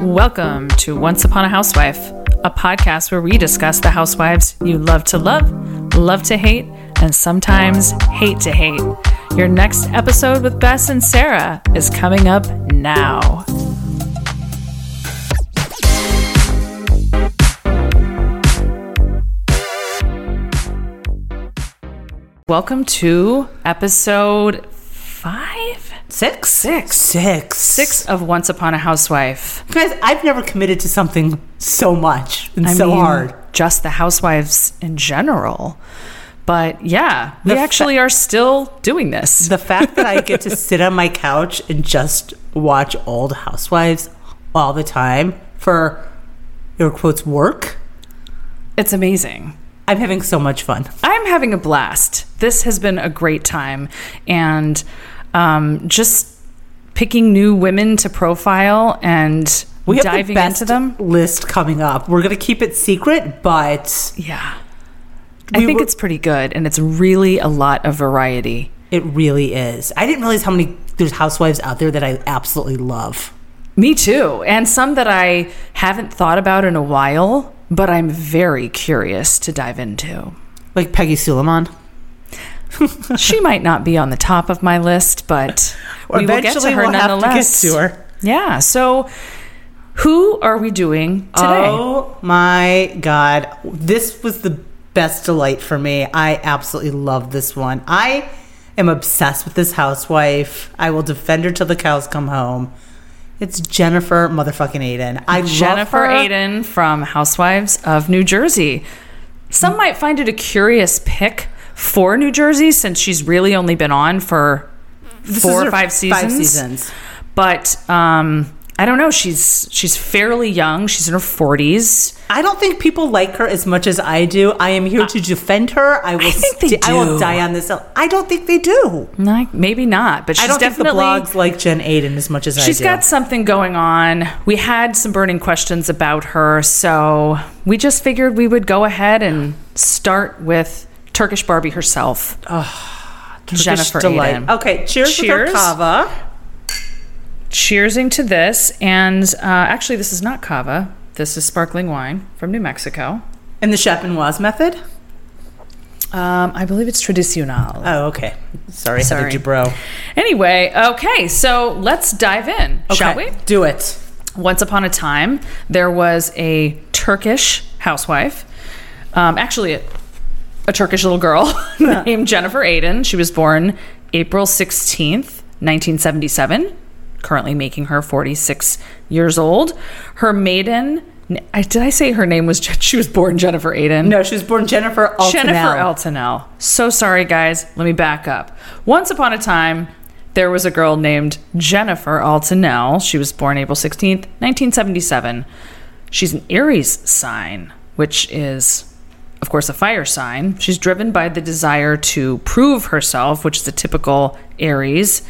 Welcome to Once Upon a Housewife, a podcast where we discuss the housewives you love to love, love to hate, and sometimes hate to hate. Your next episode with Bess and Sarah is coming up now. Welcome to episode five? Six? Six. Six. Six of Once Upon a Housewife. Guys, I've never committed to something so much and I so mean, hard. Just the housewives in general. But yeah, we The fa- actually are still doing this. The fact that I get to sit on my couch and just watch old housewives all the time for your quotes work, it's amazing. I'm having so much fun. I'm having a blast. This has been a great time. And um, just picking new women to profile and We have diving the best into them. list coming up. We're going to keep it secret, but Yeah. I think were- it's pretty good. And it's really a lot of variety. it really is. I didn't realize how many there's housewives out there that I absolutely love. Me too. And some that I haven't thought about in a while, but I'm very curious to dive into. Like Peggy Sulahian. she might not be on the top of my list, but we will get to her we'll have to get nonetheless. to her. Yeah. So, who are we doing today? Oh my god. This was the best delight for me. I absolutely love this one. I am obsessed with this housewife. I will defend her till the cows come home. It's Jennifer motherfucking Aydin. I Jennifer love her. Aydin from Housewives of New Jersey. Some might find it a curious pick for New Jersey since she's really only been on for This four or five seasons. Five seasons. But um, I don't know. She's she's fairly young. She's in her forties. I don't think people like her as much as I do. I am here to defend her. I will. think they sti- I will do. die on this hill. I don't think they do. No, maybe not. But she's I don't think the definitely blogs like Jen Aydin as much as I do. She's got something going on. We had some burning questions about her, so we just figured we would go ahead and start with Turkish Barbie herself. Turkish Jennifer delight. Aydin. Okay, cheers, Cheers. with her kava. Cheersing to this, and uh, actually, this is not cava. This is sparkling wine from New Mexico. And the Champenoise method? Um, I believe it's tradicional. Oh, okay. Sorry, Sorry. Heather Dubrow. Anyway, okay, so let's dive in, shall we? Do it. Once upon a time, there was a Turkish housewife, um, actually, a, a Turkish little girl named Jennifer Aydin. She was born April 16th, 1977, currently making her 46 years old. Her maiden, I, did I say her name was, she was born Jennifer Aydin? No, she was born Jennifer Altanel. Jennifer Altanel. So sorry, guys. Let me back up. Once upon a time, there was a girl named Jennifer Altanel. She was born April 16th, 1977. She's an Aries sign, which is, of course, a fire sign. She's driven by the desire to prove herself, which is a typical Aries.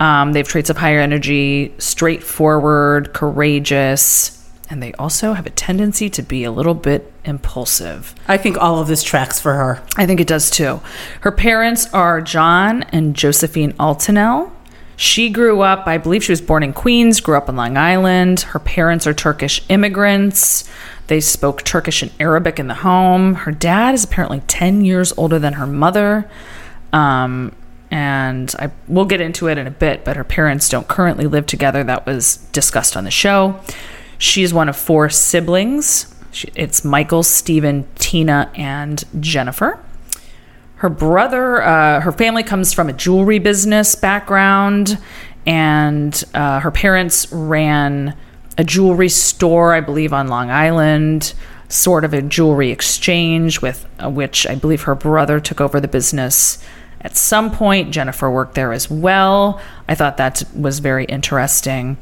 Um, they have traits of higher energy, straightforward, courageous, and they also have a tendency to be a little bit impulsive. I think all of this tracks for her. I think it does too. Her parents are John and Josephine Altanel. She grew up, I believe she was born in Queens, grew up in Long Island. Her parents are Turkish immigrants. They spoke Turkish and Arabic in the home. Her dad is apparently 10 years older than her mother. Um, and I we'll get into it in a bit, but her parents don't currently live together. That was discussed on the show. She's one of four siblings. She, it's Michael, Stephen, Tina, and Jennifer. Her brother, uh, her family comes from a jewelry business background, and uh, her parents ran a jewelry store, I believe, on Long Island, sort of a jewelry exchange, with uh, which I believe her brother took over the business at some point. Jennifer worked there as well. I thought that was very interesting.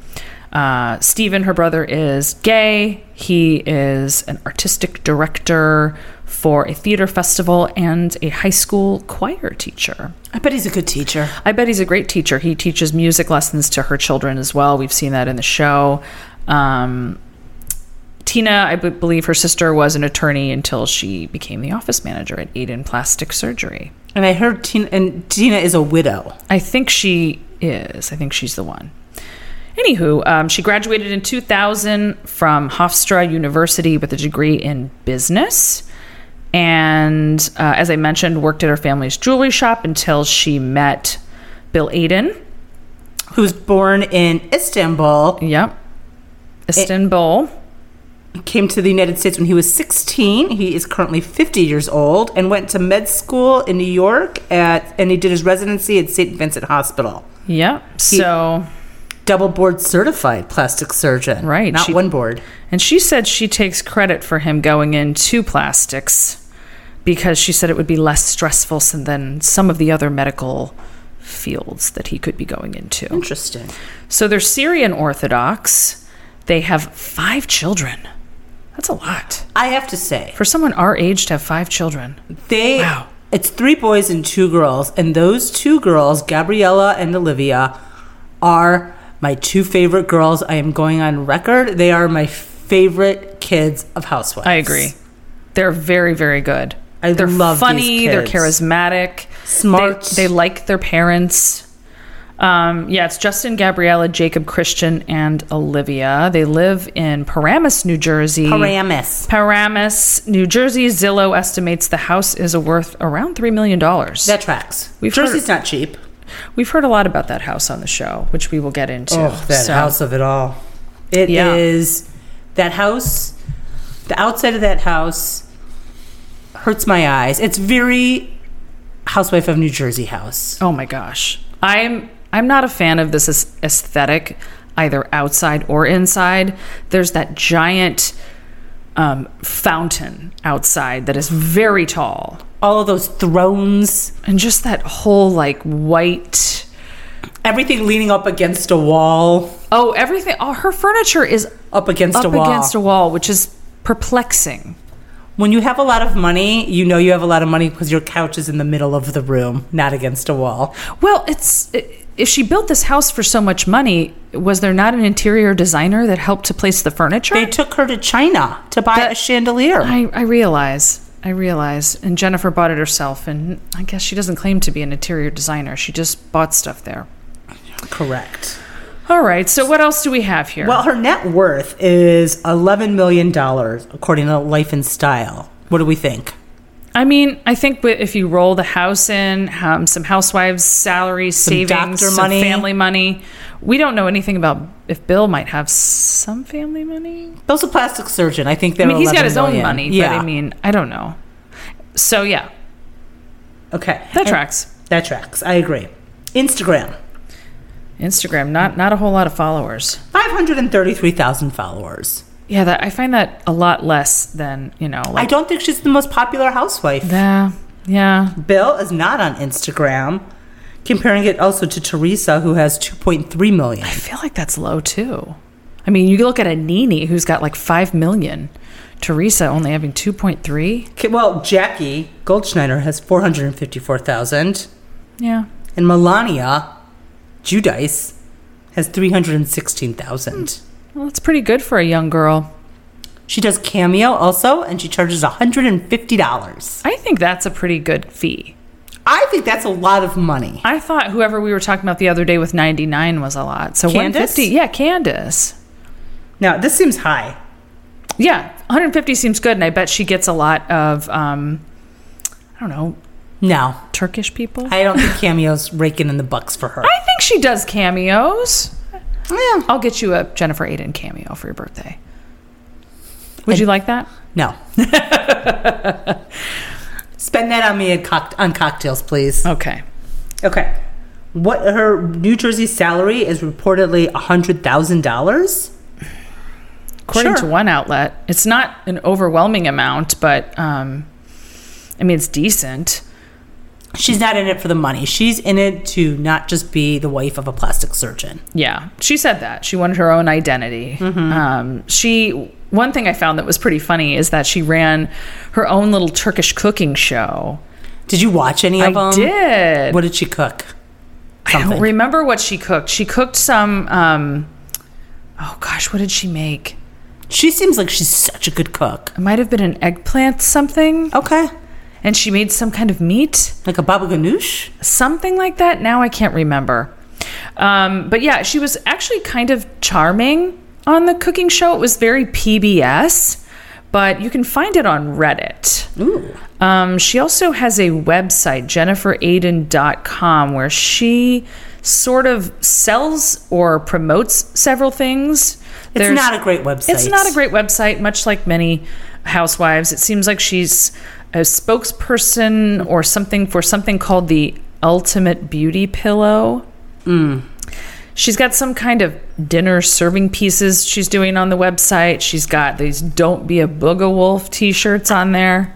Uh, Stephen, her brother, is gay. He is an artistic director for a theater festival and a high school choir teacher. I bet he's a good teacher. I bet he's a great teacher. He teaches music lessons to her children as well. We've seen that in the show. Um, Tina, I believe her sister was an attorney until she became the office manager at Aydin Plastic Surgery. And I heard Tina and Tina is a widow. I think she is. I think she's the one. Anywho, um, she graduated in 2000 from Hofstra University with a degree in business. And uh, as I mentioned, worked at her family's jewelry shop until she met Bill Aydin. Who was born in Istanbul, Yep. Istanbul. came to the United States when he was 16. He is currently 50 years old and went to med school in New York at and he did his residency at St. Vincent Hospital. Yep. So, Double board certified plastic surgeon. Right, Not she- one board. and she said she takes credit for him going into plastics because she said it would be less stressful than some of the other medical fields that he could be going into. Interesting. So they're Syrian Orthodox. They have five children. That's a lot. I have to say, For someone our age to have five children. they Wow. it's three boys and two girls, and those two girls, Gabriella and Olivia, are my two favorite girls. I am going on record. They are my favorite kids of housewives. I agree. They're very, very good. I they're love funny. They're charismatic. Smart. They, they like their parents. Um, yeah, it's Justin, Gabriella, Jacob, Christian, and Olivia. They live in Paramus, New Jersey. Paramus. Paramus, New Jersey. Zillow estimates the house is worth around $3 million. That tracks. We've Jersey's heard- not cheap. We've heard a lot about that house on the show, which we will get into. Oh, that So- house of it all. It is Yeah. that house. The outside of that house hurts my eyes. It's very housewife of New Jersey house. Oh my gosh. I'm I'm not a fan of this aesthetic either outside or inside. There's that giant um, fountain outside that is very tall. All of those thrones, And just that whole like white everything leaning up against a wall, Oh, everything all her furniture is up against up a wall. Up against a wall, which is perplexing. when you have a lot of money, you know you have a lot of money because your couch is in the middle of the room, not against a wall. Well, it's if she built this house for so much money, was there not an interior designer that helped to place the furniture? They took her to China to buy That- a chandelier. I, I realize. I realize. And Jennifer bought it herself. And I guess she doesn't claim to be an interior designer. She just bought stuff there. Correct. All right. So, what else do we have here? Well, her net worth is $11 million, according to Life and Style. What do we think? I mean, I think if you roll the house in, um, some housewives' salaries, savings, some money. family money. We don't know anything about if Bill might have some family money. Bill's a plastic surgeon. I think I mean, he's got 11 his own money, Yeah. but I mean, I don't know. So, yeah, okay. that And- tracks. That tracks. I agree. Instagram, Instagram, not not a whole lot of followers. 533,000 followers. Yeah, that I find that a lot less than you know. Like, I don't think she's the most popular housewife. Yeah, yeah. Bill is not on Instagram. Comparing it also to Teresa, who has 2.3 million. I feel like that's low too. I mean, you look at a Nini who's got like five million. Teresa only having two point three. Okay, well, Jackie Goldschneider has 454,000. Yeah. And Milania Giudice has 316,000. Well, that's pretty good for a young girl. She does Cameo also, and she charges $150. I think that's a pretty good fee. I think that's a lot of money. I thought whoever we were talking about the other day with 99 was a lot. So Candace? 150. Yeah, Candace. Now, this seems high. Yeah, 150 seems good. And I bet she gets a lot of, um, I don't know, No, Turkish people. I don't think Cameo's raking in the bucks for her. I think she does cameos. Yeah. I'll get you a Jennifer Aydin cameo for your birthday. Would you like that? No. Spend that on me cock- on cocktails, please. Okay. Okay. What her New Jersey salary is reportedly $100,000? According Sure. to one outlet, it's not an overwhelming amount, but um, I mean, it's decent. She's not in it for the money. She's in it to not just be the wife of a plastic surgeon. Yeah, she said that she wanted her own identity. Um, she one thing I found that was pretty funny is that she ran her own little Turkish cooking show. Did you watch any of I them? did. What did she cook? I don't remember what she cooked. She cooked some. Um, oh gosh, what did she make? She seems like she's such a good cook. It might have been an eggplant something, Okay. And she made some kind of meat. Like a baba ganoush? something like that. Now I can't remember. Um, but yeah, she was actually kind of charming on the cooking show. It was very PBS, but you can find it on Reddit. Ooh. Um, she also has a website, jenniferaydin.com, where she sort of sells or promotes several things. It's There's- not a great website. It's not a great website, much like many housewives. It seems like she's a spokesperson or something for something called the Ultimate Beauty Pillow. Mm. She's got some kind of dinner serving pieces she's doing on the website. She's got these "Don't Be a Booga Wolf" T-shirts on there.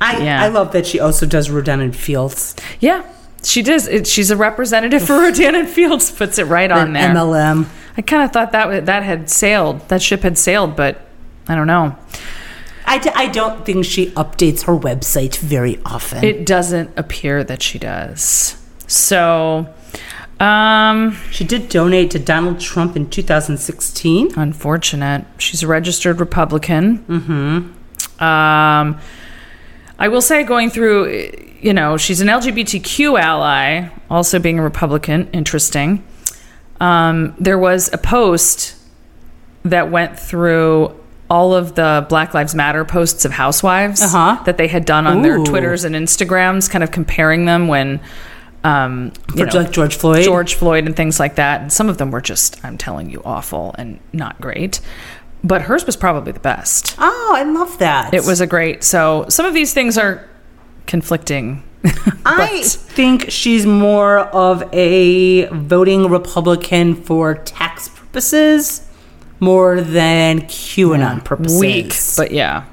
I, Yeah. I love that she also does Rodan and Fields. Yeah, she does. It, she's a representative for Rodan and Fields. Puts it right on there. MLM. I kind of thought that that had sailed. That ship had sailed, but I don't know. I, d- I don't think she updates her website very often. It doesn't appear that she does. So, um, she did donate to Donald Trump in 2016. unfortunate. She's a registered Republican. Mm-hmm. Um, I will say, going through, you know, she's an LGBTQ ally, also being a Republican. Interesting. Um, there was a post that went through all of the Black Lives Matter posts of housewives Uh-huh. that they had done on their Twitters and Instagrams, kind of comparing them when, um, you For know, like George Floyd. George Floyd and things like that. And some of them were just, I'm telling you, awful and not great. But hers was probably the best. Oh, I love that. It was a great. So some of these things are conflicting. I think she's more of a voting Republican for tax purposes more than QAnon purposes. weak, but yeah,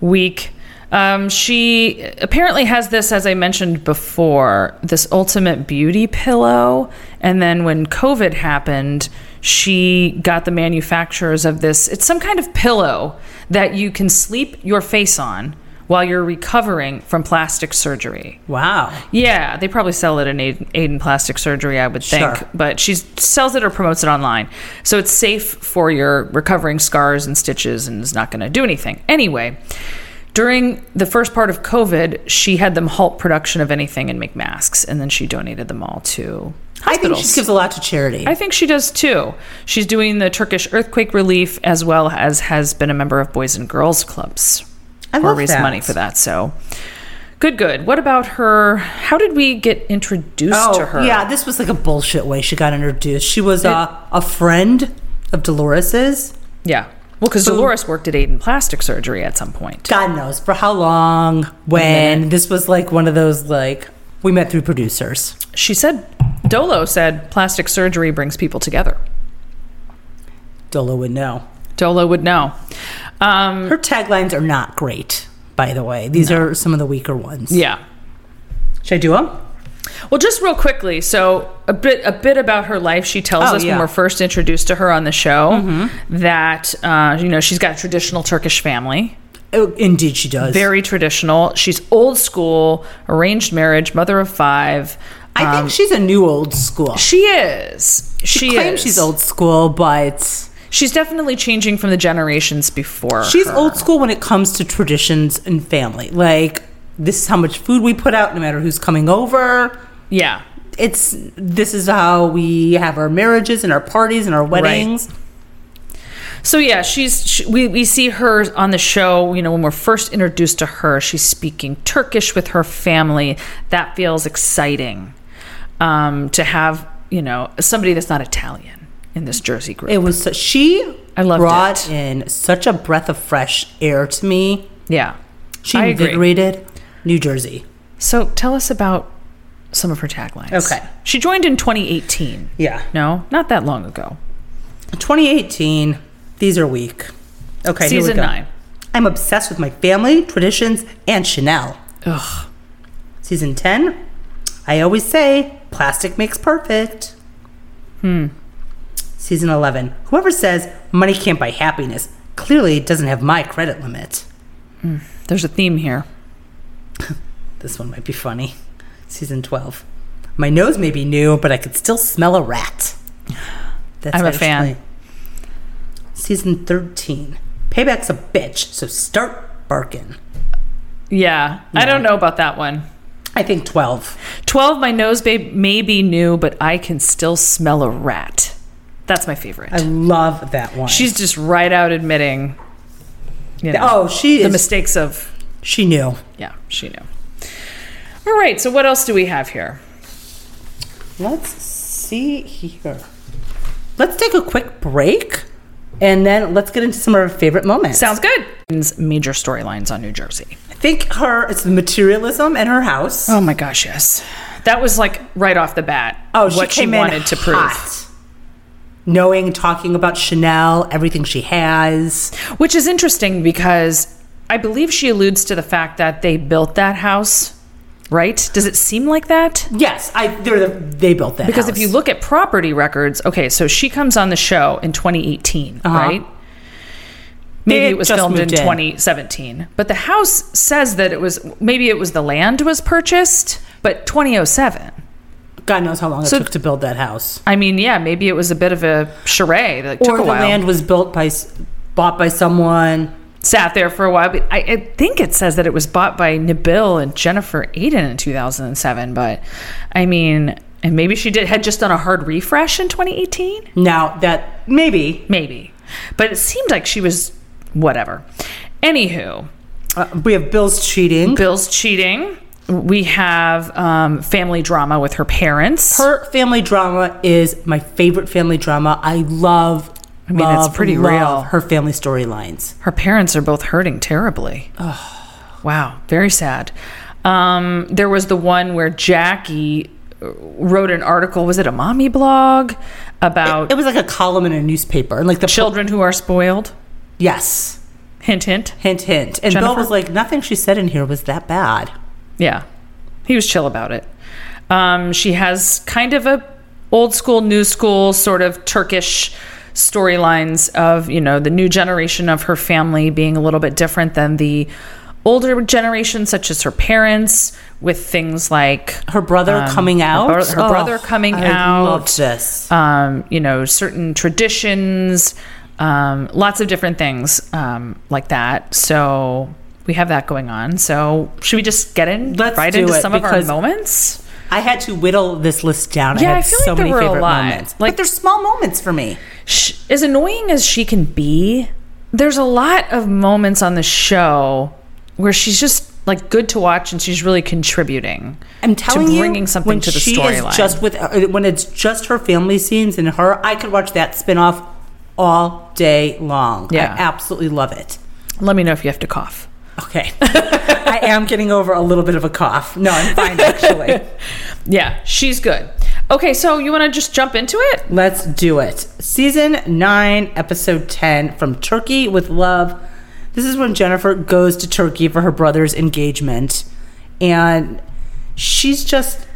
weak. Um, she apparently has this, as I mentioned before, this ultimate beauty pillow. And then when COVID happened, she got the manufacturers of this. It's some kind of pillow that you can sleep your face on while you're recovering from plastic surgery. wow. Yeah, they probably sell it in Aydin, Aydin Plastic Surgery, I would think. Sure. But she sells it or promotes it online. So it's safe for your recovering scars and stitches and is not going to do anything. Anyway, during the first part of COVID, she had them halt production of anything and make masks. And then she donated them all to I think hospitals. she gives a lot to charity. I think she does too. She's doing the Turkish earthquake relief as well as has been a member of Boys and Girls Clubs. I or raise that. money for that. So good, good. What about her? How did we get introduced oh, to her? yeah, this was like a bullshit way she got introduced. She was uh, a friend of Dolores's. Yeah. Well, because Dolores worked at Aydin Plastic Surgery at some point. God knows for how long, when. This was like one of those, like, we met through producers. She said, Dolo said plastic surgery brings people together. Dolo would know. Dolo would know. Um, Her taglines are not great, by the way. These are some of the weaker ones. yeah. Should I do them? Well, just real quickly, so a bit a bit about her life. She tells Oh, us when yeah. Mm-hmm. we're first introduced to her on the show that uh, you know she's got a traditional Turkish family, Oh, indeed, she does. very traditional. She's old school, arranged marriage, mother of five. I Um, think she's a new old school. She is. She, She claims is. she's old school, but She's definitely changing from the generations before. she's her. old school when it comes to traditions and family. Like, this is how much food we put out, no matter who's coming over. Yeah. It's this is how we have our marriages and our parties and our weddings. So yeah, she's she, we we see her on the show. You know, when we're first introduced to her, she's speaking Turkish with her family. That feels exciting um, to have. You know, somebody that's not Italian in this Jersey group. It was she I loved brought it. in such a breath of fresh air to me. yeah, She I agree. invigorated New Jersey. So tell us about some of her taglines. Okay. she joined in 2018. Yeah. No, not that long ago. 2018. These are weak. Okay, Season nine. I'm obsessed with my family, traditions, and Chanel. Ugh. Season 10. I always say plastic makes perfect. Hmm. Season 11. Whoever says money can't buy happiness clearly doesn't have my credit limit. Hmm, there's a theme here. This one might be funny. Season 12. My nose may be new, but I could still smell a rat. That's I'm a fan. Season 13. Payback's a bitch, so start barking. Yeah, I don't know about that one. I think 12. 12, my nose babe may be new, but I can still smell a rat. That's my favorite. I love that one. She's just right out admitting, you know, oh, she the is. mistakes of, she knew. yeah, she knew. All right, so what else do we have here? Let's see here. Let's take a quick break and then let's get into some of our favorite moments. Sounds good. Major storylines on New Jersey. I think her, it's the materialism in her house. Oh my gosh, yes. That was like right off the bat. Oh, she what she in wanted to prove. Knowing, talking about Chanel, everything she has. Which is interesting because I believe she alludes to the fact that they built that house, right? Does it seem like that? Yes, I. The, they built that. Because if you look at property records, okay, so she comes on the show in 2018, Uh-huh. right? Maybe They it was filmed in moved in. 2017. But the house says that it was maybe it was the land was purchased, but 2007. God knows how long it So- took to build that house, I mean, yeah, maybe it was a bit of a charade that took or the while. land was built by, bought by someone. Sat there for a while, but I, I think it says that it was bought by Nabil and Jennifer Aydin in 2007. But I mean, and maybe she did had just done a hard refresh in 2018. Now that maybe Maybe. But it seemed like she was whatever. Anywho, uh, we have Bill's cheating. Bill's cheating. We have um, family drama with her parents. Her family drama is my favorite family drama. I love. I mean, it's pretty real. Her family storylines. her parents are both hurting terribly. Oh. Wow, very sad. Um, there was the one where Jackie uh, wrote an article. Was it a mommy blog about It was like a column in a newspaper, and like the children who are spoiled? Yes, Hint, hint. hint, hint. And Jennifer? Bill was like, nothing she said in here was that bad. Yeah, he was chill about it. Um, she has kind of a old school, new school sort of Turkish storylines of you know the new generation of her family being a little bit different than the older generation, such as her parents, with things like Her brother Um, coming out. bro- her Oh, brother coming I out. this. um, you know, certain traditions, um, lots of different things um, like that. So we have that going on. So should we just get in Let's right into some of our moments? I had to whittle this list down. Yeah, I I feel so like there many were a favorite lot. moments. Like- but they're small moments for me. Sh- as annoying as she can be, there's a lot of moments on the show where she's just like good to watch and she's really contributing. I'm telling to you, bringing something when to the she storyline. just with uh, when it's just her family scenes and her, I could watch that spinoff all day long. Yeah. I absolutely love it. Let me know if you have to cough. Okay, I am getting over a little bit of a cough. No, I'm fine actually. Yeah, she's good. Okay, so you want to just jump into it? Let's do it. Season 9, Episode 10 from Turkey with Love. This is when Jennifer goes to Turkey for her brother's engagement. And she's just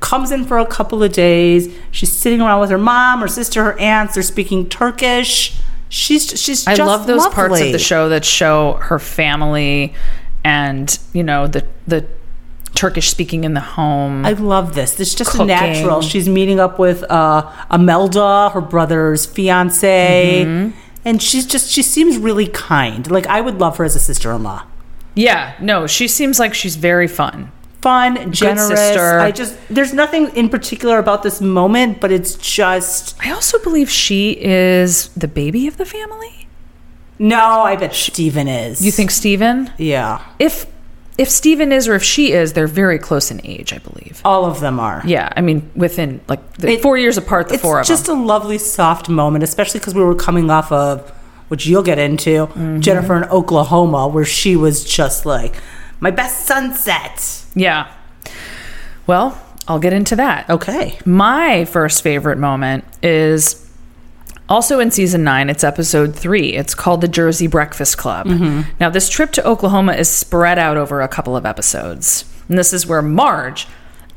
comes in for a couple of days. She's sitting around with her mom, her sister, her aunts. They're speaking Turkish. She's she's I love those parts of the show that show her family and you know the the Turkish speaking in the home. I love this. It's just Cooking. natural. She's meeting up with uh, Amelda, her brother's fiance, Mm-hmm. and she's just she seems really kind. Like I would love her as a sister-in-law. yeah, no, she seems like she's very fun. Fun, generous. I just there's nothing in particular about this moment, but it's just I also believe she is the baby of the family. no. I bet Steven is. You think Steven? Yeah, If if Steven is or if she is, they're very close in age, I believe. all of them are. Yeah, I mean within like the It- 4 years apart the four of them. It's just a lovely soft moment especially because we were coming off of which you'll get into Mm-hmm. jennifer in oklahoma where she was just like my best sunset Yeah. Well, I'll get into that. okay My first favorite moment is also in season nine. It's episode three. It's called the Jersey Breakfast Club. Mm-hmm. Now, this trip to Oklahoma is spread out over a couple of episodes. And this is where Marge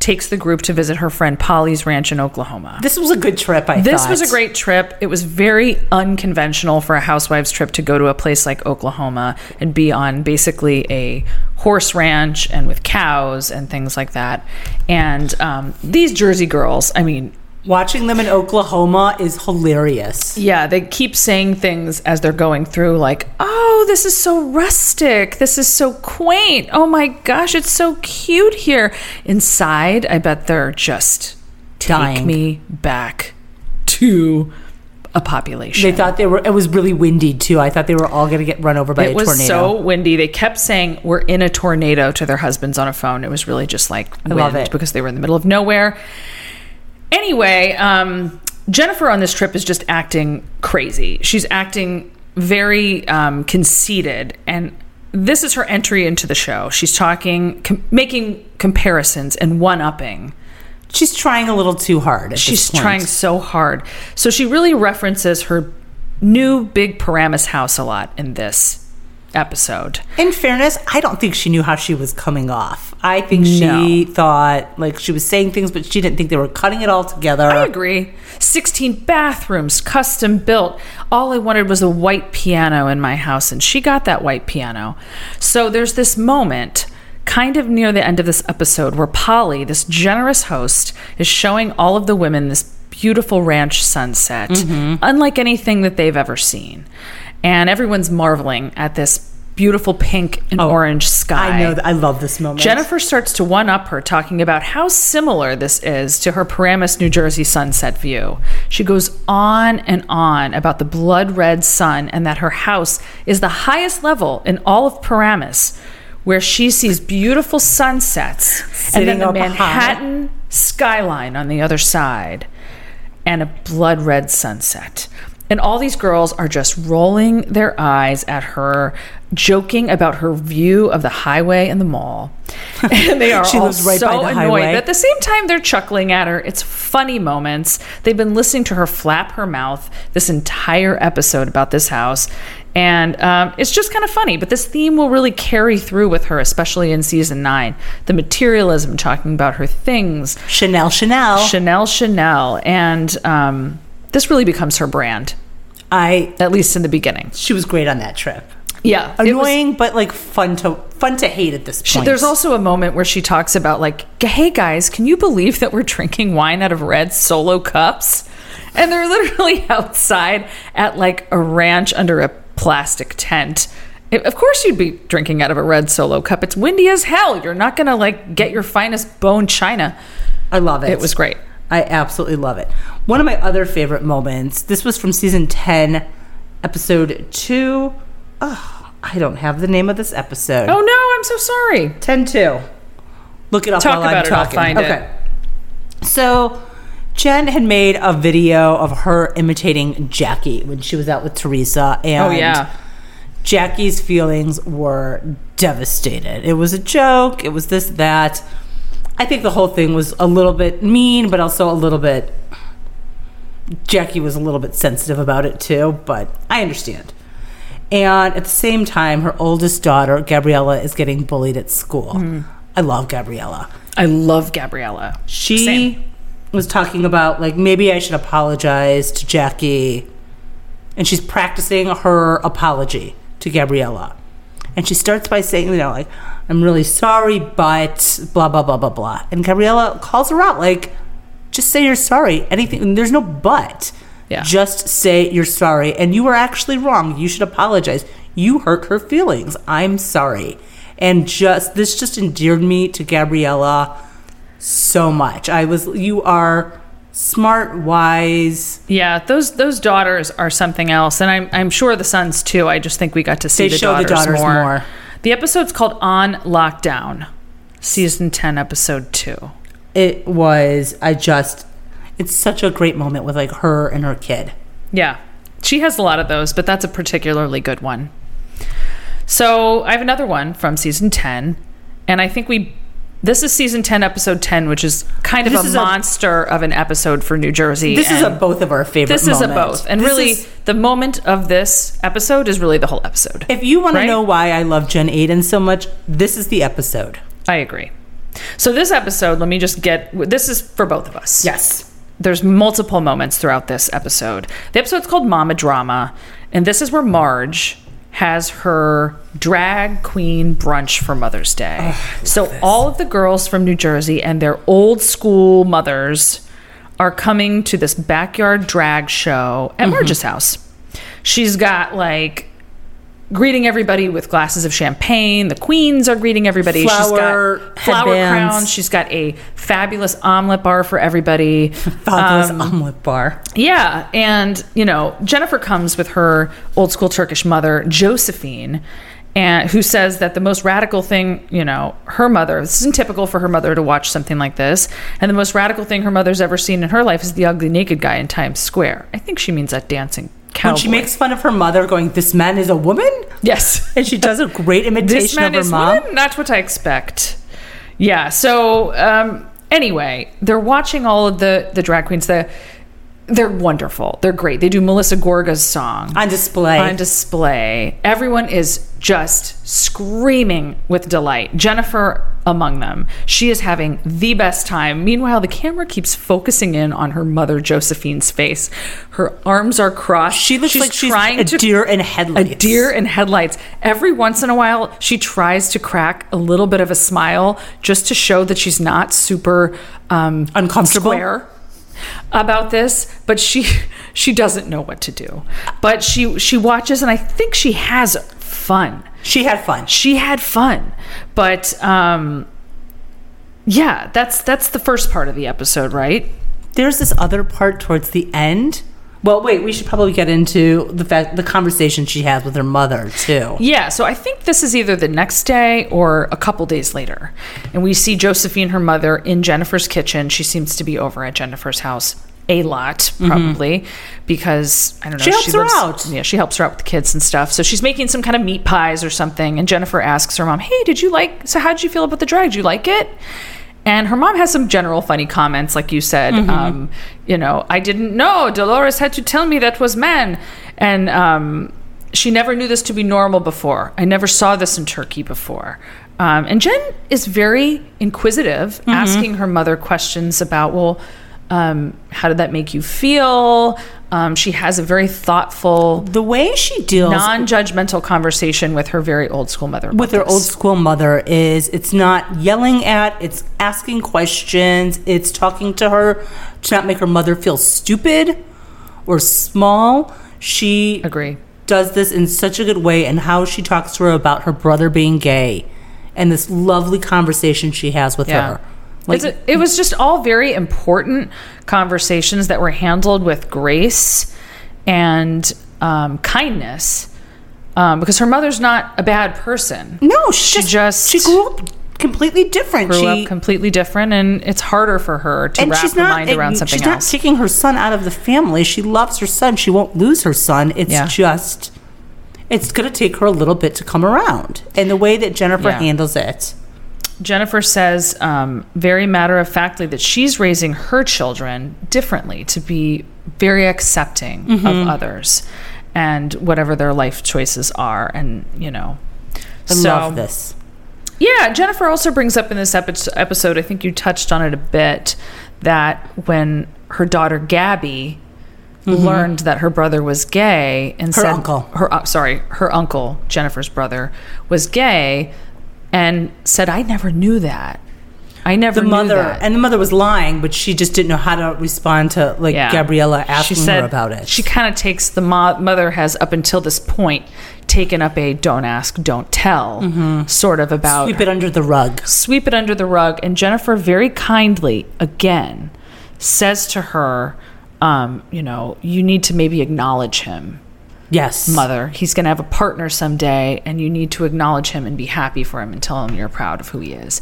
takes the group to visit her friend Polly's ranch in Oklahoma. this was a good trip i This thought. was a great trip. It was very unconventional for a housewife's trip to go to a place like Oklahoma and be on basically a horse ranch and with cows and things like that. And um, these Jersey girls, I mean, Watching them in Oklahoma is hilarious. Yeah, they keep saying things as they're going through, like, oh, this is so rustic. This is so quaint. Oh my gosh, it's so cute here. Inside, I bet they're just take Dying. me back to a population. They thought they were. It was really windy too. I thought they were all going to get run over by it a was tornado. so windy. They kept saying, We're in a tornado to their husbands on a phone. It was really just like wind love it. because they were in the middle of nowhere. Anyway, um, Jennifer on this trip is just acting crazy. She's acting very um, conceited. And this is her entry into the show. She's talking, com- making comparisons and one upping. She's trying a little too hard. She's trying so hard. So she really references her new big Paramus house a lot in this episode. In fairness, I don't think she knew how she was coming off. I think she thought like she was saying things, but she didn't think they were cutting it all together. I agree. 16 bathrooms, custom built. All I wanted was a white piano in my house, and she got that white piano. So there's this moment, kind of near the end of this episode, where Polly, this generous host, is showing all of the women this beautiful ranch sunset, mm-hmm. unlike anything that they've ever seen. And everyone's marveling at this beautiful pink and oh, orange sky. I know that I love this moment. Jennifer starts to one up her, talking about how similar this is to her Paramus, New Jersey sunset view. She goes on and on about the blood red sun and that her house is the highest level in all of Paramus, where she sees beautiful sunsets and then the up high. Manhattan skyline on the other side and a blood red sunset. And all these girls are just rolling their eyes at her, joking about her view of the highway and the mall. And they are all so by the annoyed. highway. But at the same time, they're chuckling at her. It's funny moments. They've been listening to her flap her mouth this entire episode about this house. And um, it's just kind of funny. But this theme will really carry through with her, especially in season nine. The materialism, talking about her things, Chanel, Chanel. Chanel Chanel. And um, this really becomes her brand, I. at least in the beginning. She was great on that trip. Yeah. it was- Annoying, but like fun to fun to hate at this she- point. there's also a moment where she talks about, like, hey guys, can you believe that we're drinking wine out of red solo cups? And they're literally outside at like a ranch under a plastic tent. It- of course, you'd be drinking out of a red solo cup. It's windy as hell. You're not gonna like get your finest bone china. I love it. It was great. I absolutely love it. One of my other favorite moments. This was from season ten, episode two. Oh, I don't have the name of this episode. Oh no, I'm so sorry. 10 2. Look it up Talk while I'm about it, I'll talking. find it. okay. So, Jen had made a video of her imitating Jackie when she was out with Teresa. Oh, and Oh yeah. Jackie's feelings were devastated. It was a joke, it was this, that. I think the whole thing was a little bit mean, but also a little bit. Jackie was a little bit sensitive about it too, but I understand. And at the same time, her oldest daughter, Gabriella, is getting bullied at school. Mm-hmm. I love Gabriella. I love Gabriella. She Same. was talking about, like, maybe I should apologize to Jackie. And she's practicing her apology to Gabriella. And she starts by saying, you know, like, I'm really sorry, but blah, blah, blah, blah, blah. And Gabriella calls her out, like, just say you're sorry. Anything, there's no but. Yeah. Just say you're sorry. And you were actually wrong. You should apologize. You hurt her feelings. I'm sorry. And just, this just endeared me to Gabriella so much. I was, you are smart, wise. Yeah, those those daughters are something else, and I'm I'm sure the sons too. I just think we got to see They the, show the daughters, daughters more. more. The episode's called On Lockdown, season ten, episode two. It was, I just, it's such a great moment with like her and her kid. Yeah, she has a lot of those, but that's a particularly good one. So I have another one from season ten, and I think we. This is season 10, episode 10, which is kind of This a is a- monster of an episode for New Jersey. This is a both of our favorite This is a both. And This really, is- the moment of this episode is really the whole episode. if you want Right? to know why I love Jen Aydin so much, this is the episode. I agree. So this episode, let me just get this is for both of us. Yes. There's multiple moments throughout this episode. The episode's called Mama Drama, and this is where Marge has her drag queen brunch for Mother's Day. so all of the girls from New Jersey and their old school mothers are coming to this backyard drag show at Marge's house. She's got like greeting everybody with glasses of champagne. The queens are greeting everybody. Flower She's got flower headbands. crowns. She's got a fabulous omelet bar for everybody. Fabulous Um, omelet bar. yeah, and you know, Jennifer comes with her old school Turkish mother, Josephine, and who says that the most radical thing, you know, her mother, this isn't typical for her mother to watch something like this, and the most radical thing her mother's ever seen in her life is the ugly naked guy in Times Square. I think she means that dancing cowboy. When she makes fun of her mother, going, "This man is a woman," yes. and she does a great imitation of her is mom. one, not what I expect. Yeah. So um, anyway, they're watching all of the the drag queens. The they're wonderful. They're great. They do Melissa Gorga's song on display. on display. Everyone is just screaming with delight. Jennifer among them. She is having the best time. Meanwhile, the camera keeps focusing in on her mother Josephine's face. Her arms are crossed. she looks like she's a deer in headlights. a deer in headlights. Every once in a while, she tries to crack a little bit of a smile just to show that she's not super um, Uncomfortable? square about this, but she she doesn't know what to do. But she she watches, and I think she has fun. She had fun. She had fun, but um, yeah, that's that's the first part of the episode, right? There's this other part towards the end. Well, wait, we should probably get into the fact the conversation she has with her mother too. Yeah, so I think this is either the next day or a couple days later. And we see Josephine, her mother, in Jennifer's kitchen. She seems to be over at Jennifer's house a lot, probably, because I don't know. Mm-hmm. She helps her out. Yeah, she helps her out with the kids and stuff. So she's making some kind of meat pies or something. And Jennifer asks her mom, Hey, did you like, so how did you feel about the drag? Did you like it? And her mom has some general funny comments, like you said. Mm-hmm. Um, you know, I didn't know. Dolores had to tell me that was men. And um, she never knew this to be normal before. I never saw this in Turkey before. Um, and Jen is very inquisitive, Mm-hmm. asking her mother questions about, well, um, how did that make you feel? Um, she has a very thoughtful, The way she deals non judgmental conversation with her very old school mother. with her old school mother is it's not yelling at, it's asking questions, it's talking to her to not make her mother feel stupid or small. She Agree. does this in such a good way and how she talks to her about her brother being gay and this lovely conversation she has with Yeah. her. Like a- it was just all very important conversations that were handled with grace and um, kindness um, because her mother's not a bad person. no, she, she just, she grew up completely different. Grew she up completely different, and it's harder for her to wrap her not mind around something she's not else. taking her son out of the family. She loves her son. She won't lose her son. It's Yeah. just it's going to take her a little bit to come around. And the way that Jennifer Yeah. handles it. Jennifer says um, very matter of factly that she's raising her children differently to be very accepting Mm-hmm. of others and whatever their life choices are. And, you know, I so, love this. Yeah, Jennifer also brings up in this epi- episode, I think you touched on it a bit, that when her daughter Gabby learned that her brother was gay and Mm-hmm. Her said uncle. her uh, sorry, her uncle, Jennifer's brother, was gay and said I never knew that. I never The knew mother that. and the mother was lying, but she just didn't know how to respond to like Yeah. Gabriella asking she said her about it. She kind of takes the mo- mother has up until this point taken up a don't ask, don't tell sort of about Mm-hmm. sweep it under the rug. sweep it under the rug. And Jennifer very kindly, again, says to her, um, you know, you need to maybe acknowledge him, Yes, mother. He's going to have a partner someday, and you need to acknowledge him and be happy for him and tell him you're proud of who he is.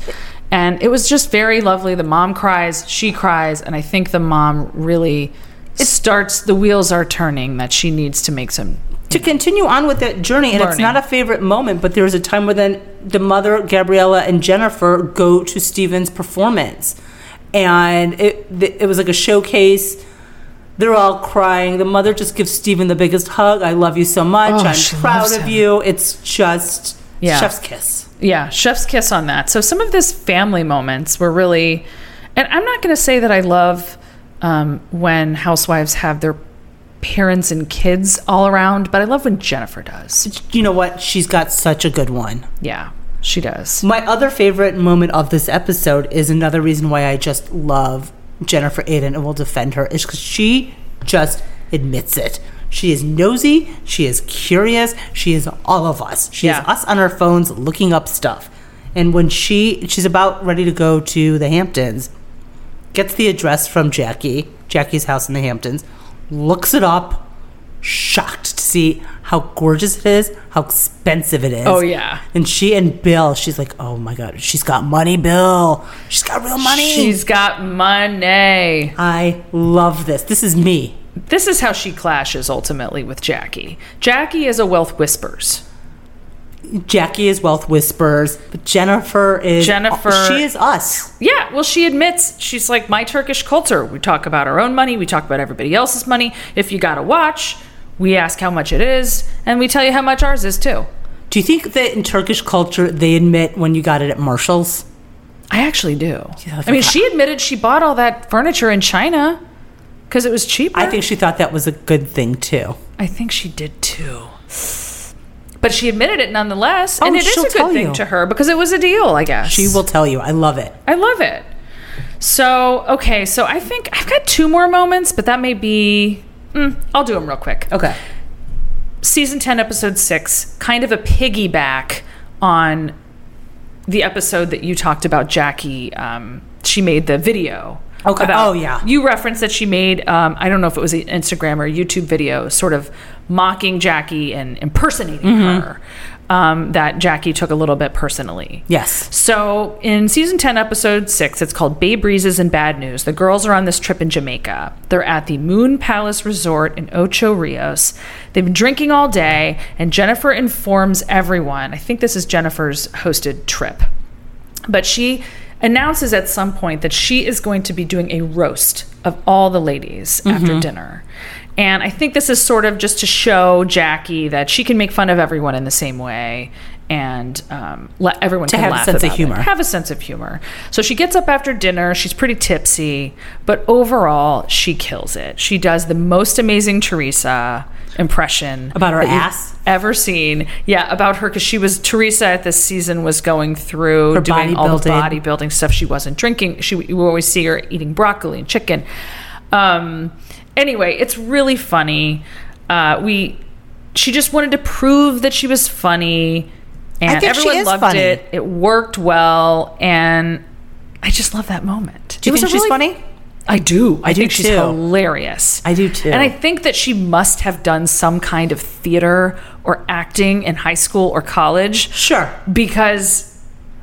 And it was just very lovely. The mom cries, she cries, and I think the mom really it starts, the wheels are turning that she needs to make some. to continue on with that journey, and it's not a favorite moment, but there was a time where then the mother, Gabriella, and Jennifer go to Steven's performance, and it it was like a showcase. They're all crying. The mother just gives Steven the biggest hug. I love you so much. Oh, I'm proud of him. you. It's just Yeah. chef's kiss. Yeah, chef's kiss on that. So some of this family moments were really, and I'm not going to say that I love um, when housewives have their parents and kids all around, but I love when Jennifer does. You know what? She's got such a good one. Yeah, she does. My other favorite moment of this episode is another reason why I just love Jennifer Aydin and will defend her is because she just admits it. She is nosy. She is curious. She is all of us. She Yeah. is us on our phones looking up stuff. And when she she's about ready to go to the Hamptons, gets the address from Jackie, Jackie's house in the Hamptons, looks it up, shocked to see how gorgeous it is, how expensive it is. Oh, yeah. And she and Bill, she's like, oh my god, she's got money, Bill. She's got real money. She's got money. I love this. This is me. This is how she clashes ultimately with Jackie. Jackie is a wealth whispers. Jackie is wealth whispers, but Jennifer is Jennifer- She is us. Yeah, well, she admits she's like my Turkish culture. We talk about our own money, we talk about everybody else's money. If you got a watch, we ask how much it is, and we tell you how much ours is too. Do you think that in Turkish culture they admit when you got it at Marshall's? I actually do. Yeah, I mean, she admitted she bought all that furniture in China because it was cheaper. I think she thought that was a good thing too. I think she did too. But she admitted it nonetheless, Oh, and it is a good thing you. to her because it was a deal, I guess. She will tell you. I love it. I love it. So, okay, so I think I've got two more moments, but that may be. Mm, I'll do them real quick. Okay. Season 10, episode 6, kind of a piggyback on the episode that you talked about, Jackie. Um, she made the video. Okay. Oh, yeah. You referenced that she made, um, I don't know if it was an Instagram or YouTube video, sort of mocking Jackie and impersonating Mm-hmm. her. Um, that Jackie took a little bit personally. Yes. So in season 10, episode 6, it's called Bay Breezes and Bad News. The girls are on this trip in Jamaica. They're at the Moon Palace Resort in Ocho Rios. They've been drinking all day, and Jennifer informs everyone. I think this is Jennifer's hosted trip. But she announces at some point that she is going to be doing a roast of all the ladies after dinner. And I think this is sort of just to show Jackie that she can make fun of everyone in the same way and um, let everyone To can have a laugh sense of about it. humor. Have a sense of humor. So she gets up after dinner. She's pretty tipsy, but overall, she kills it. She does the most amazing Teresa impression About her ass? ever seen. Yeah, about her because she was Teresa at this season was going through Her doing all the bodybuilding. bodybuilding stuff. She wasn't drinking. She you always see her eating broccoli and chicken. Um, anyway, it's really funny. Uh, we she just wanted to prove that she was funny, and everyone loved funny. it. It worked well, and I just love that moment. Do you It think she's really- funny? I do. I, I do think she's hilarious. I do too. And I think that she must have done some kind of theater or acting in high school or college Sure. because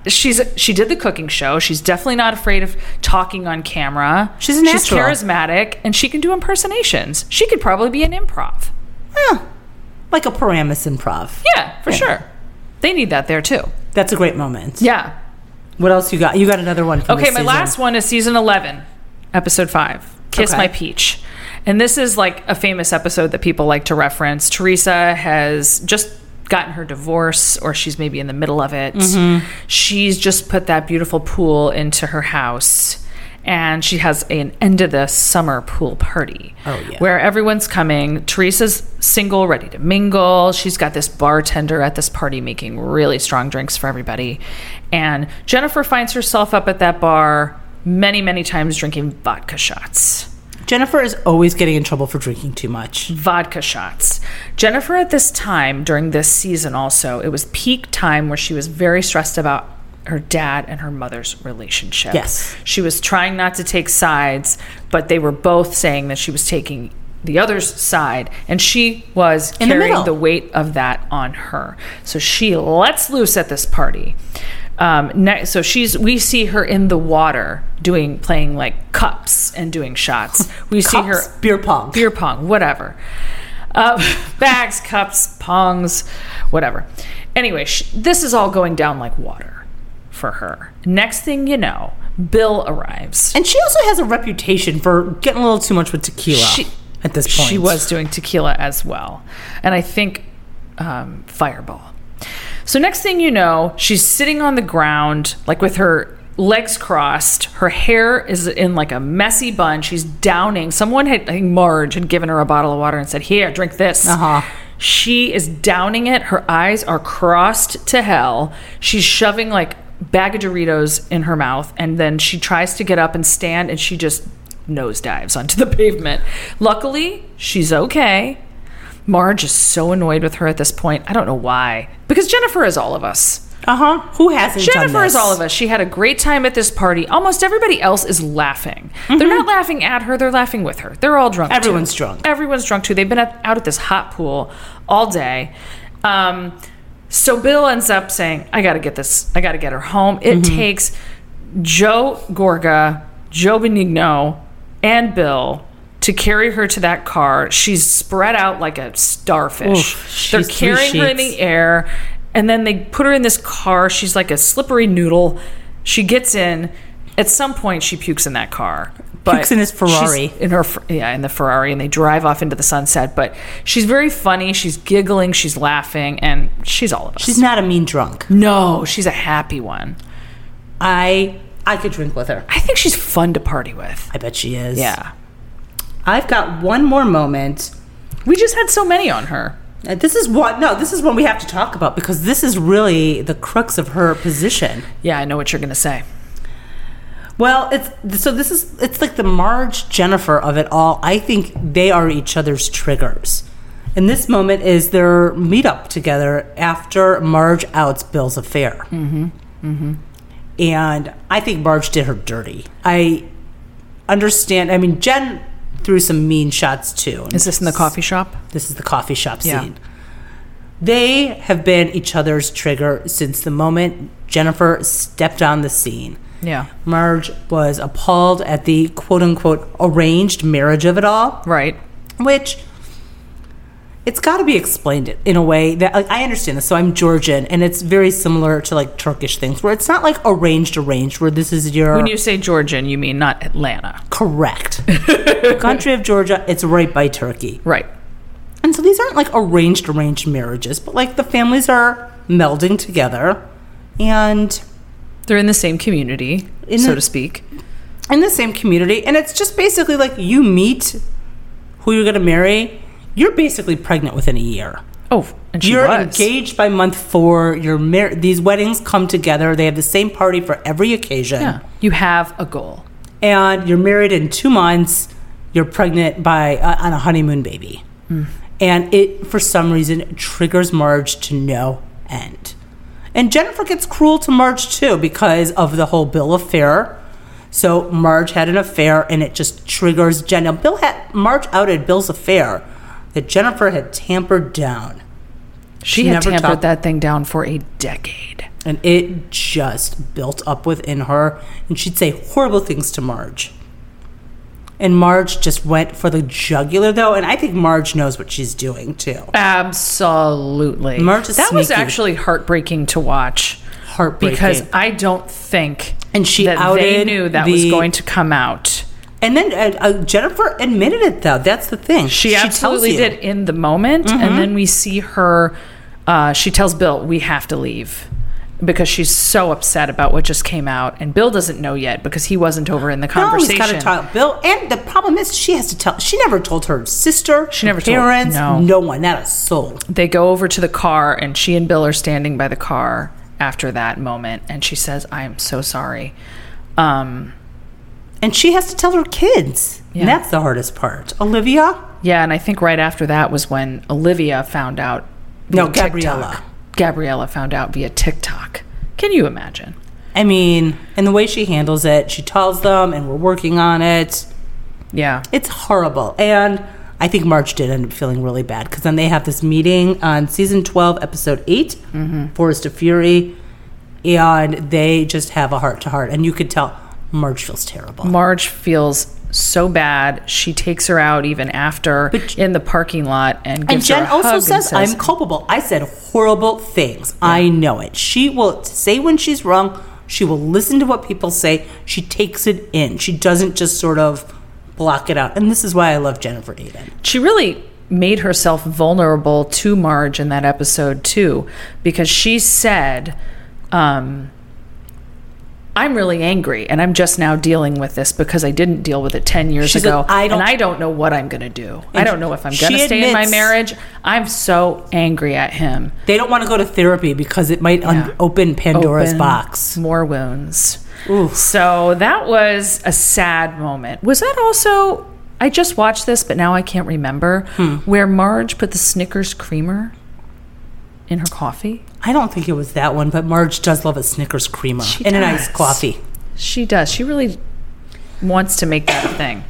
she's she did the cooking show. She's definitely not afraid of talking on camera. She's natural. She's charismatic and she can do impersonations. She could probably be an improv. Yeah. Like a Paramus improv. Yeah, for sure. They need that there too. That's a great moment. Yeah. What else you got? You got another one. Okay, my season. last one is season 11, episode 5. Kiss Okay. My Peach. And this is like a famous episode that people like to reference. Teresa has just gotten her divorce or she's maybe in the middle of it. Mm-hmm. She's just put that beautiful pool into her house. And she has an end of the summer pool party Oh, yeah. where everyone's coming. Teresa's single, ready to mingle. She's got this bartender at this party making really strong drinks for everybody. And Jennifer finds herself up at that bar many, many times drinking vodka shots. Jennifer is always getting in trouble for drinking too much. Vodka shots. Jennifer, at this time during this season, also, it was peak time where she was very stressed about her dad and her mother's relationship. Yes. She was trying not to take sides, but they were both saying that she was taking the other's side, and she was In carrying middle. the weight of that on her. So she lets loose at this party. Um, ne- so she's we see her in the water doing playing like cups and doing shots. We see her beer pong. beer pong, whatever. Uh, bags, cups, pongs, whatever. Anyway, sh- this is all going down like water for her. Next thing you know, Bill arrives. And she also has a reputation for getting a little too much with tequila She- at this point. She was doing tequila as well. And I think um, Fireball. So, next thing you know, she's sitting on the ground, like with her legs crossed. Her hair is in like a messy bun. She's downing. Someone had, I think Marge had given her a bottle of water and said, Here, drink this. Uh-huh. She is downing it. Her eyes are crossed to hell. She's shoving like bag of Doritos in her mouth. And then she tries to get up and stand and she just nosedives onto the pavement. Luckily, she's okay. Marge is so annoyed with her at this point. I don't know why. Because Jennifer is all of us. Uh huh. Who hasn't done Jennifer is all of us. She had a great time at this party. Almost everybody else is laughing. They're not laughing at her, they're laughing with her. They're all drunk. too. Everyone's drunk. Everyone's drunk too. They've been at, out at this hot pool all day. Um, so Bill ends up saying, I got to get this, I got to get her home. It takes Joe Gorga, Joe Benigno, and Bill to carry her to that car. She's spread out like a starfish. Oof, They're carrying her in the air, and then they put her in this car. She's like a slippery noodle. She gets in. At some point, she pukes in that car. But Pukes in his Ferrari. in her yeah in the Ferrari and they drive off into the sunset but she's very funny she's giggling she's laughing and she's all of us She's not a mean drunk. no she's a happy one I I could drink with her. I think she's fun to party with I bet she is. yeah I've got one more moment. we just had so many on her Uh, This is what no, this is one we have to talk about because this is really the crux of her position. yeah I know what you're gonna say Well, it's so this is it's like the Marge Jennifer of it all. I think they are each other's triggers. And this moment is their meetup together after Marge outs Bill's affair. Mm-hmm. Mm-hmm. And I think Marge did her dirty. I understand. I mean, Jen threw some mean shots too. is this in the coffee shop This is the coffee shop Yeah. scene. They have been each other's trigger since the moment Jennifer stepped on the scene. yeah Marge was appalled at the quote unquote arranged marriage of it all, right which it's got to be explained in a way that like, I understand this. So I'm Georgian, and it's very similar to like Turkish things, where it's not like arranged, arranged, where this is your when you say Georgian you mean not Atlanta correct country of Georgia. It's right by Turkey. right And so these aren't like arranged, arranged marriages, but like the families are melding together and they're in the same community In so the- to speak in the same community. And it's just basically like you meet who you're going to marry, you're basically pregnant within a year. oh and she you're was. engaged by month four. You're mar- These weddings come together. They have the same party for every occasion. yeah. You have a goal. And you're married in two months. You're pregnant by uh, on a honeymoon baby. And it for some reason triggers marge to no end. And jennifer gets cruel to marge too because of the whole bill affair. So marge had an affair and it just triggers jen. Now bill had marge outed bill's affair that jennifer had tampered down. She, She had tampered talked- that thing down for a decade. And it just built up within her and she'd say horrible things to marge. And marge just went for the jugular though and i think marge knows what she's doing too. Absolutely. Marge is that was actually heartbreaking to watch. Heartbreaking. Because I don't think And she that they knew that was going to come out. And then uh, uh, jennifer admitted it though that's the thing She, tells absolutely. Mm-hmm. did in the moment, and then we see her. Uh, she tells Bill, "We have to leave." Because she's so upset about what just came out, and Bill doesn't know yet because he wasn't over in the no, conversation. he's got to tell Bill. And the problem is, she has to tell. She never told her sister. She her never told- parents. no. no one, not a soul. they go over to the car and she and Bill are standing by the car after that moment and she says I am so sorry um And she has to tell her kids. Yeah. And that's the hardest part. Olivia, yeah and I think right after that was when Olivia found out No, via TikTok. Gabriella. Gabriella found out via TikTok can you imagine I mean, and the way she handles it, she tells them, and we're working on it. yeah It's horrible. And I think Marge did end up feeling really bad because then they have this meeting on season 12, episode 8, mm-hmm. Forest of Fury, and they just have a heart to heart. And you could tell Marge feels terrible. Marge feels so bad she takes her out even after But- in the parking lot and And gives her Jen a also hug and says, I'm culpable. I said horrible things. I know it. She will say when she's wrong. She will listen to what people say. She takes it in. She doesn't just sort of block it out. And this is why I love Jennifer Aydin. she really made herself vulnerable to Marge in that episode too, because she said, um, I'm really angry and I'm just now dealing with this because I didn't deal with it 10 years She's ago. like, I don't- and I don't know what I'm going to do. I don't know if I'm going to stay in my marriage. I'm so angry at him. They don't want to go to therapy because it might un- open Pandora's Open box. More wounds. Ooh. So that was a sad moment. Was that also, I just watched this, but now I can't remember, Hmm. where Marge put the Snickers creamer in her coffee? I don't think it was that one, but Marge does love a Snickers creamer She and a nice does. coffee. She does. She really wants to make that a thing.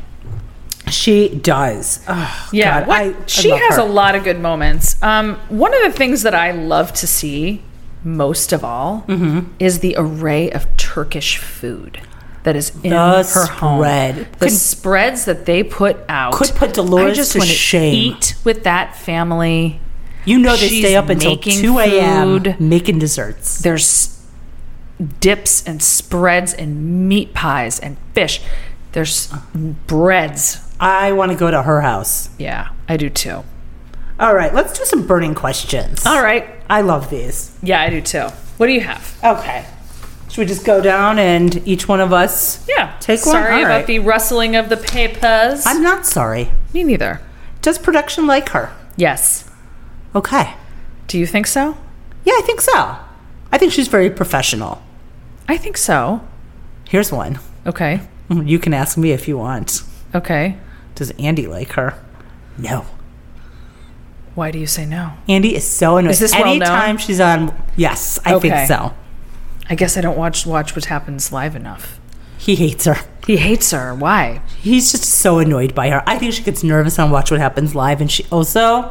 She does. Oh, Yeah, God, what- I- I she has her. a lot of good moments. Um, one of the things that I love to see most of all Mm-hmm. is the array of Turkish food that is in The her home. The Could- spreads that they put out Could put Dolores I just to shame. Eat with that family. You know they She's stay up until making 2 a.m. food. making desserts. There's dips and spreads and meat pies and fish. There's breads. I want to go to her house. Yeah, I do too. All right, let's do some burning questions. All right. I love these. Yeah, I do too. What do you have? Okay. Should we just go down and each one of us? Yeah. Take one? Sorry All about right. the rustling of the papers. I'm not sorry. Me neither. Does production like her? Yes. Okay. Do you think so? Yeah, I think so. I think she's very professional. I think so. Here's one. Okay. You can ask me if you want. Okay. Does Andy like her? No. Why do you say no? Andy is so annoying. Is this well known? Anytime she's on, yes, I Okay. think so. I guess I don't watch watch what happens live enough. He hates her. He hates her. Why? He's just so annoyed by her. I think she gets nervous on Watch What Happens Live, and she also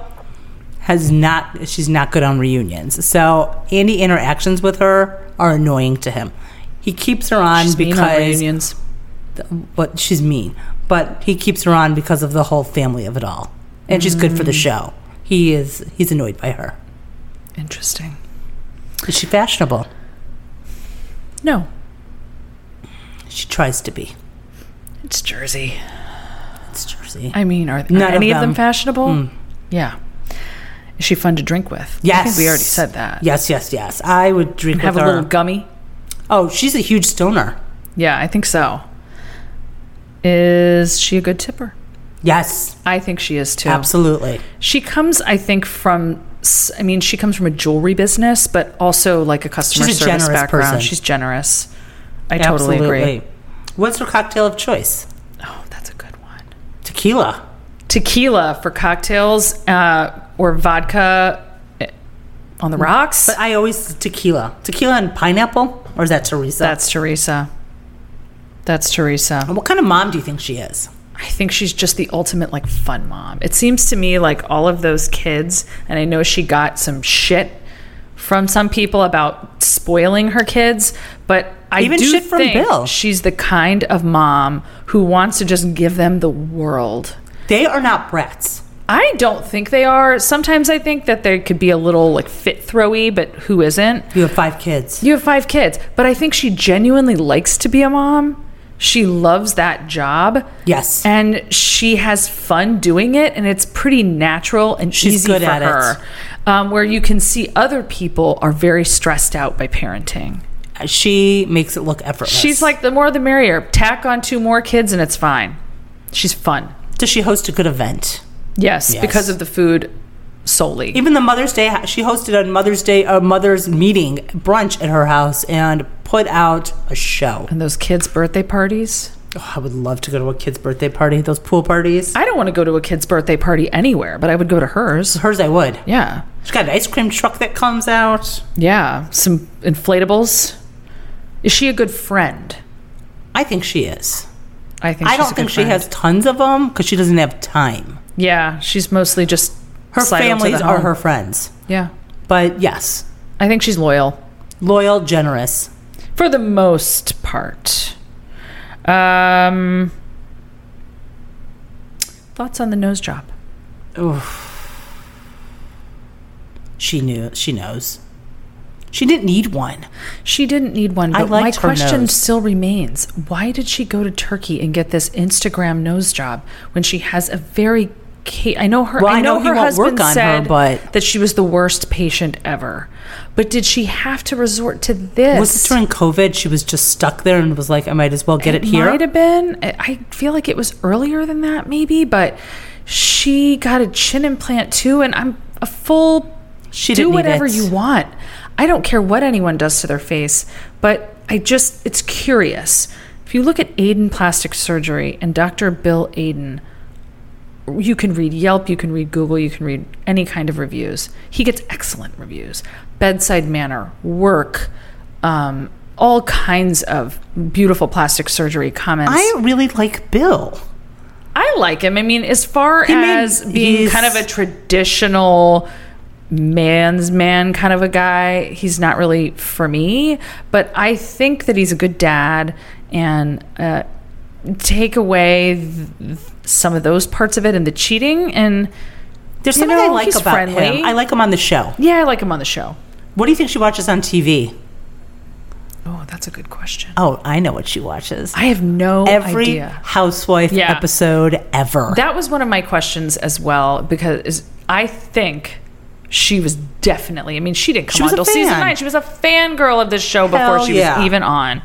has not. She's not good on reunions. So any interactions with her are annoying to him. He keeps her on She's mean on because reunions. but she's mean. But he keeps her on because of the whole family of it all, and she's good for Mm. the show. He is. He's annoyed by her. Interesting. Is she fashionable? No, She tries to be. it's Jersey. It's Jersey. I mean, are, are of any of them, them. Hmm. fashionable? Yeah. Is she fun to drink with? Yes. I think we already said that. Yes, yes, yes. I would drink Have with a her. little gummy. oh, she's a huge stoner. Yeah, I think so. Is she a good tipper? Yes, I think she is too. absolutely. She comes, I think, from. I mean, she comes from a jewelry business, but also like a customer She's a service background. person. She's generous. I totally agree. What's her cocktail of choice? Oh, that's a good one. Tequila. Tequila for cocktails uh, or vodka eh, on the rocks. But I always tequila. Tequila and pineapple? Or is that Teresa? that's Teresa. That's Teresa. And what kind of mom do you think she is? I think she's just the ultimate like fun mom. It seems to me like all of those kids, and I know she got some shit from some people about spoiling her kids, but I Even do shit from think Bill. she's the kind of mom who wants to just give them the world. They are not brats. I don't think they are. Sometimes I think that they could be a little like fit throwy, but who isn't? You have five kids. You have five kids, but I think she genuinely likes to be a mom. She loves that job. Yes. And she has fun doing it, and it's pretty natural and She's easy good for at it. Um, where you can see other people are very stressed out by parenting. She makes it look effortless. She's like, the more the merrier. Tack on two more kids, and it's fine. She's fun. Does she host a good event? Yes, Yes. because of the food solely. Even the Mother's Day, she hosted a Mother's Day, a Mother's meeting brunch at her house and put out a show. and those kids' birthday parties. Oh, I would love to go to a kid's birthday party, those pool parties. I don't want to go to a kid's birthday party anywhere, but I would go to hers. Hers, I would. Yeah. She's got an ice cream truck that comes out. Yeah. Some inflatables. Is she a good friend? I think she is. I think I don't think she friend. has tons of them because she doesn't have time. Yeah, she's mostly just Her families are her friends. Yeah, But yes, I think she's loyal loyal, generous. for the most part. Um, thoughts on the nose job? She knew. She knows. She didn't need one. She didn't need one, I but my her question nose. still remains: Why did she go to Turkey and get this Instagram nose job when she has a very I know her. Well, I I know, know her husband work on her, said but- that she was the worst patient ever. But did she have to resort to this? Was it during COVID? She was just stuck there and was like, I might as well get it, here. Might have been. I I feel like it was earlier than that, maybe. But she got a chin implant too, and I'm a full. She do didn't need whatever it. you want. I don't care what anyone does to their face, but I just it's curious. If you look at Aydin Plastic Surgery and Dr. Bill Aydin, you can read Yelp, you can read Google, you can read any kind of reviews. He gets excellent reviews. Bedside manner, work, um, all kinds of beautiful plastic surgery comments. I really like Bill. I like him. I mean, as far He made- as being kind of a traditional man's man kind of a guy, he's not really for me. But I think that he's a good dad and uh, take away th- some of those parts of it and the cheating. And There's something I like about friendly. him. I like him on the show. yeah, I like him on the show. What do you think she watches on TV? Oh, that's a good question. Oh, I know what she watches. I have no Every idea. housewife Yeah. episode ever. That was one of my questions as well because I think she was definitely. I mean, she didn't come She on until season nine. She was a fangirl of this show before she yeah. was even on,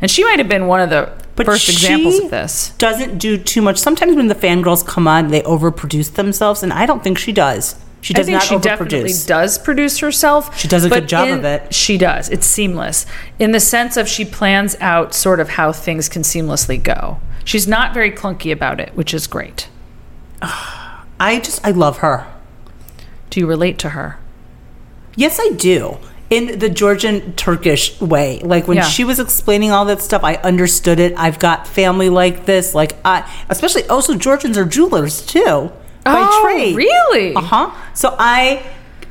and she might have been one of the But first examples of this. Doesn't do too much. Sometimes when the fangirls come on, they overproduce themselves, and I don't think she does. She I does think not she definitely does produce herself. She does a good job in- of it. She does. It's seamless in the sense of she plans out sort of how things can seamlessly go. She's not very clunky about it, which is great. I just I love her. Do you relate to her? Yes, I do. In the Georgian Turkish way. Like when Yeah. she was explaining all that stuff, I understood it. I've got family like this. Like I especially also Georgians are jewelers too. By Oh, trade. really? Uh-huh. So I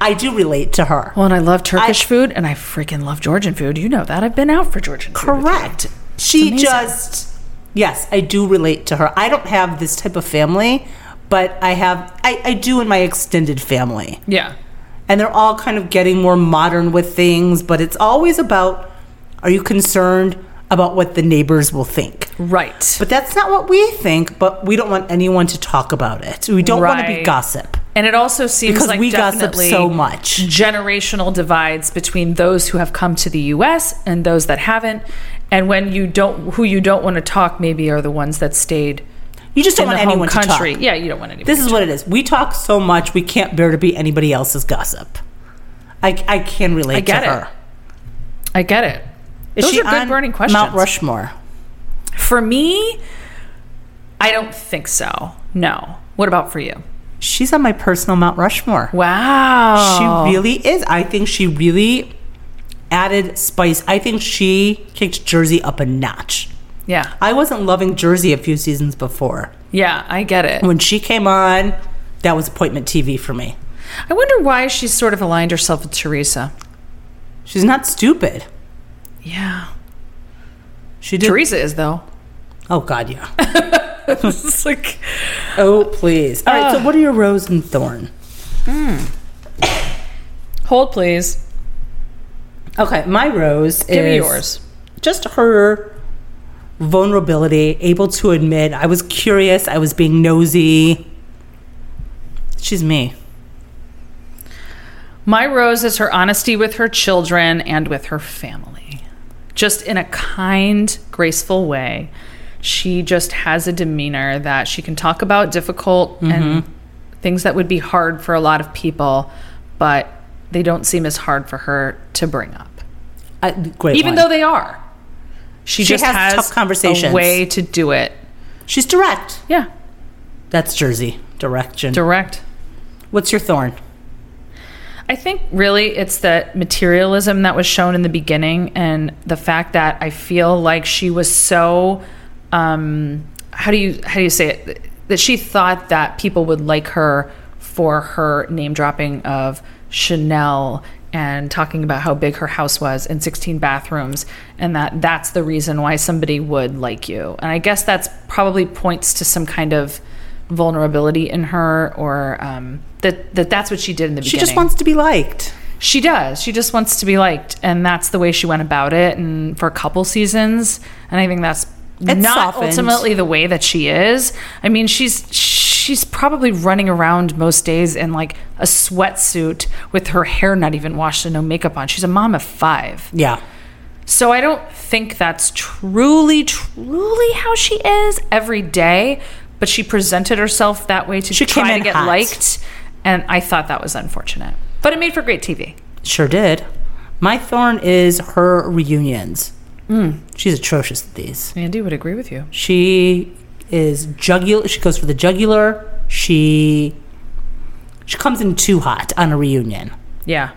I do relate to her. Well, and I love Turkish I- food, and I freaking love Georgian food. You know that. I've been out for Georgian food. Correct. She just yes, I do relate to her. I don't have this type of family, but I have I, I do in my extended family. Yeah. and they're all kind of getting more modern with things but it's always about are you concerned about what the neighbors will think Right. but that's not what we think but we don't want anyone to talk about it we don't want to be gossip and it also seems Because like we gossip so much. generational divides between those who have come to the U.S. and those that haven't. And when you don't, who you don't want to talk, maybe are the ones that stayed you just don't want anyone country. to talk Yeah, you don't want anyone. this is what it is we talk so much we can't bear to be anybody else's gossip i, I can relate I get to it. her I get it. is Those she are good on burning questions. mount rushmore For me, I don't think so. No. What about for you? she's on my personal mount rushmore Wow. She really is. I think she really added spice. I think she kicked Jersey up a notch. Yeah. I wasn't loving Jersey a few seasons before. Yeah, I get it. When she came on, that was appointment TV for me. I wonder why she's sort of aligned herself with Teresa. She's not stupid. Yeah. She did. Teresa is though. Oh God, yeah. it's like oh please. All right. So, what are your rose and thorn? Hmm. hold please. Okay, my rose Give is me yours. just her vulnerability, able to admit I was curious, I was being nosy. She's me. My rose is her honesty with her children and with her family. Just in a kind, graceful way. She just has a demeanor that she can talk about difficult and things that would be hard for a lot of people, but they don't seem as hard for her to bring up. Uh, great. Even line. though they are. She, She just has has, tough conversations. a way to do it. she's direct. Yeah, That's Jersey direction. direct. What's your thorn? I think really it's that materialism that was shown in the beginning and the fact that I feel like she was so um how do you how do you say it that she thought that people would like her for her name dropping of Chanel and talking about how big her house was and 16 bathrooms and that that's the reason why somebody would like you. And I guess that's probably points to some kind of vulnerability in her or um, that, that that's what she did in the beginning. She just wants to be liked. She does. She just wants to be liked, and that's the way she went about it. And for a couple seasons, and I think that's It's not softened. ultimately the way that she is. I mean, she's she she's probably running around most days in like a sweatsuit with her hair not even washed and no makeup on. She's a mom of five. Yeah. So I don't think that's truly, truly how she is every day. But she presented herself that way to She came try to get hot. liked, and I thought that was unfortunate. But it made for great TV. Sure did. My thorn is her reunions. Mm. She's atrocious at these. Andy would agree with you. She is jugular. She goes for the jugular. She she comes in too hot on a reunion, Yeah,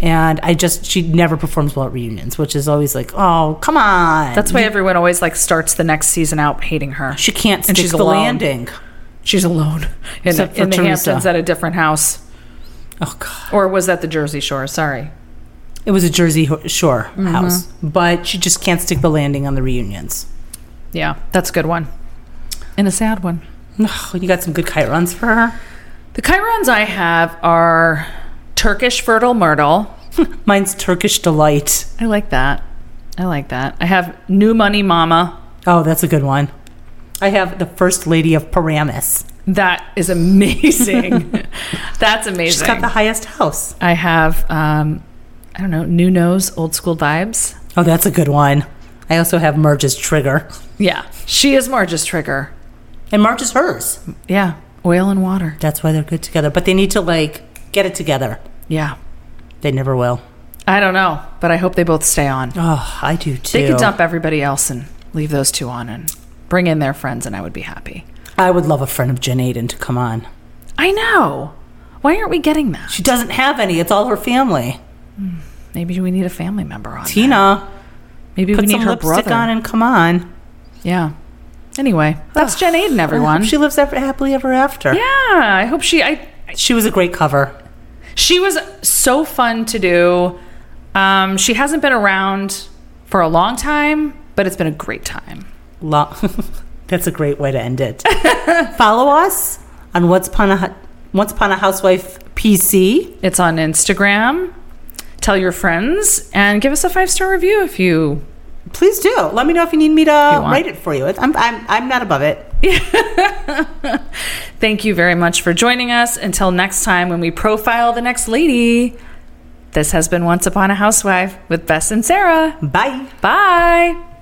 and I just she never performs well at reunions, which is always like, oh come on. that's why everyone always like starts the next season out hating her. she can't and she's the alone. landing. She's alone in, for in the Hamptons at a different house, Oh god, or was that the Jersey Shore? Sorry. it was a Jersey Shore Mm-hmm. house, but she just can't stick the landing on the reunions. Yeah, that's a good one, and a sad one. Ugh, you got some good chirons for her. The chirons I have are Turkish fertile myrtle. Mine's Turkish delight. I like that. I like that. I have New Money Mama. Oh, that's a good one. I have the First Lady of Paramus. That is amazing. That's amazing. She's got the highest house. I have, um, I don't know, New Nose, Old School Vibes. Oh, that's a good one. I also have Marge's Trigger. Yeah, she is Marge's trigger. And Marge is hers. Yeah, oil and water. That's why they're good together. But they need to, like, get it together. Yeah, They never will. I don't know, but I hope they both stay on. Oh, I do too. They could dump everybody else and leave those two on and bring in their friends, and I would be happy. I would love a friend of Jen Aydin to come on. I know. Why aren't we getting that? She doesn't have any. It's all her family. Hmm, maybe we need a family member on. that. Tina, Maybe put we need some her lipstick brother. on and come on. Yeah. Anyway, that's Jen Aydin, everyone. She lives ever, happily ever after. yeah, I hope she. I. She was a great cover. She was so fun to do. Um, she hasn't been around for a long time, but it's been a great time. Lo- That's a great way to end it. Follow us on What's Upon a, Hu- Once Upon a Housewife PC. It's on Instagram. Tell your friends and give us a five star review if you. Please do. Let me know if you need me to write it for you. I'm, I'm, I'm not above it. Thank you very much for joining us. Until next time, when we profile the next lady. This has been Once Upon a Housewife with Bess and Sarah. Bye. Bye.